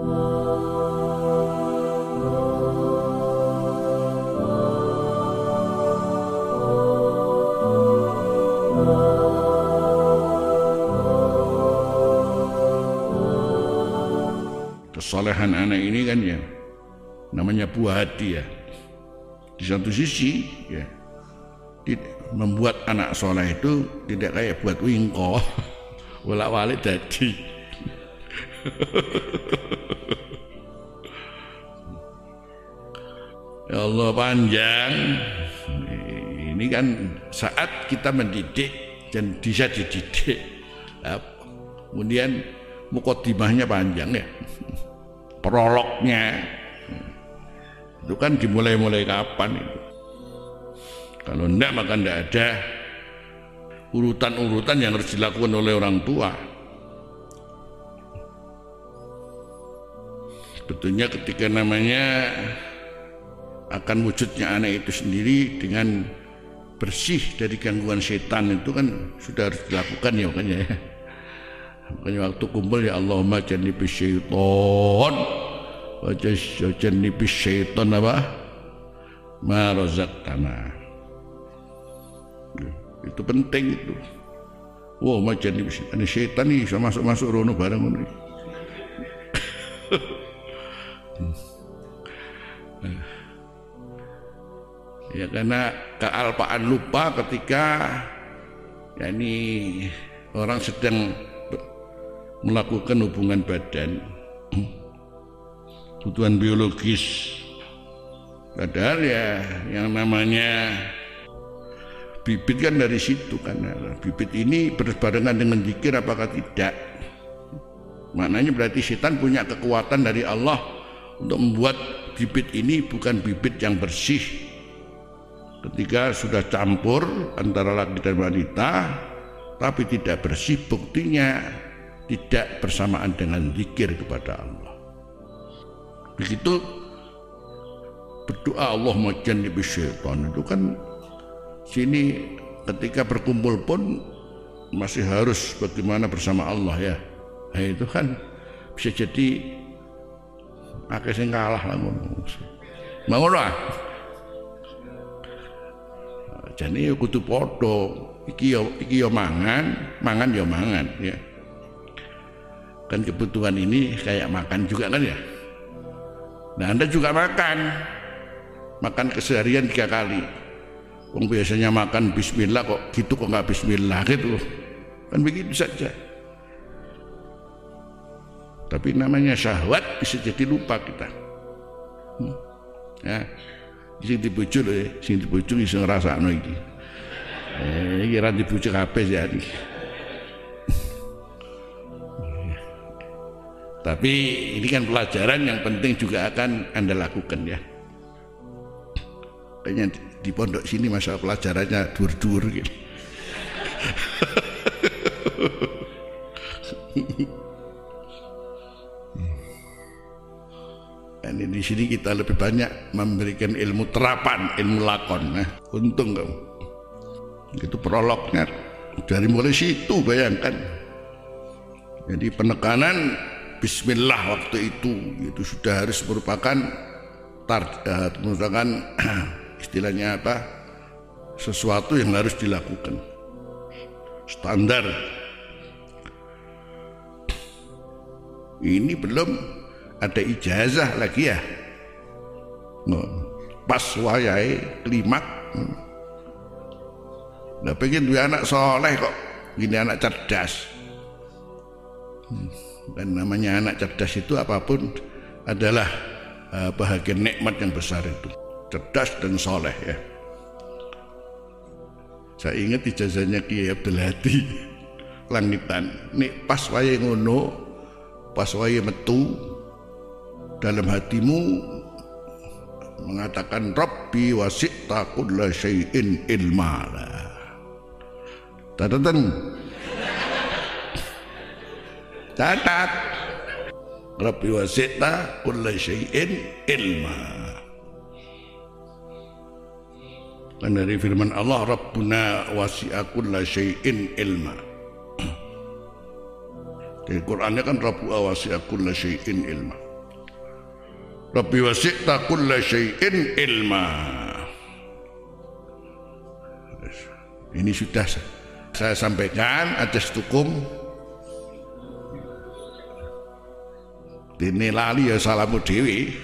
Kesolehan anak ini kan ya namanya buah hati ya. Di satu sisi ya membuat anak soleh itu tidak kayak buat wingko bolak balik jadi ya Allah panjang. Ini kan saat kita mendidik dan bisa dididik. Kemudian mukodimahnya panjang ya. Prolognya. Itu kan dimulai-mulai kapan itu? Kalau enggak maka enggak ada urutan-urutan yang harus dilakukan oleh orang tua. Sebetulnya ketika namanya akan wujudnya anak itu sendiri dengan bersih dari gangguan setan itu kan sudah harus dilakukan ya makanya ya. Makanya waktu kumpul ya Allahumma jannibis syaiton wa jannibis syaiton apa? Ma razaqtana. Itu penting itu. Wah wow, macam ini ini setan nih bisa masuk masuk rono barang ini ya karena kealpaan lupa ketika ya ini orang sedang melakukan hubungan badan. Kebutuhan biologis. Padahal ya yang namanya bibit kan dari situ kan. Bibit ini berbarengan dengan zikir apakah tidak? Maknanya berarti setan punya kekuatan dari Allah untuk membuat bibit ini bukan bibit yang bersih. Ketika sudah campur antara laki dan wanita tapi tidak bersih buktinya tidak bersamaan dengan zikir kepada Allah. Begitu berdoa Allah majan syaitan itu kan sini ketika berkumpul pun masih harus bagaimana bersama Allah ya. Nah, itu kan bisa jadi akeh sing kalah lah ngono. Mau lah. Jadi kudu padha. Iki yo iki yo mangan mangan yo mangan ya. Kan kebutuhan ini kayak makan juga kan ya? Nah anda juga makan. Makan keseharian tiga kali. Wong biasanya makan bismillah kok gitu kok nggak bismillah gitu. Kan begitu saja. Tapi namanya syahwat bisa jadi lupa kita. Hmm. Ya. Sing dibujuk lho, sing dibujuk iso ngrasakno iki. Eh, iki ra dibujuk kabeh jadi. Tapi ini kan pelajaran yang penting juga akan Anda lakukan ya. Kayaknya di pondok sini masa pelajarannya dur-dur gitu. di sini kita lebih banyak memberikan ilmu terapan, ilmu lakon. Nah, untung kamu. Itu prolognya. Dari mulai situ bayangkan. Jadi penekanan Bismillah waktu itu itu sudah harus merupakan tar, uh, merupakan istilahnya apa sesuatu yang harus dilakukan standar ini belum ada ijazah lagi ya? Pas wayai klimak. Nah pengen dua anak soleh kok. Gini anak cerdas. Dan namanya anak cerdas itu apa pun Adalah uh, bahagian nikmat yang besar itu. Cerdas dan soleh ya. Saya ingat ijazahnya Kiai Abdul Hadi. Langitan. Nek pas wae ngono, pas wae metu dalam hatimu mengatakan Rabbi wasi'ta kulla syai'in ilma. Tadatan. Catat. Rabbi wasi'ta kulla syai'in ilma. Dan dari firman Allah Rabbuna wasi'a kulla syai'in ilma. Di Qur'annya kan Rabbu wasi'a kulla syai'in ilma. Rabbi wasi'ta kulla syai'in ilma. Ini sudah saya sampaikan atas tukum dene lali ya salamu dewi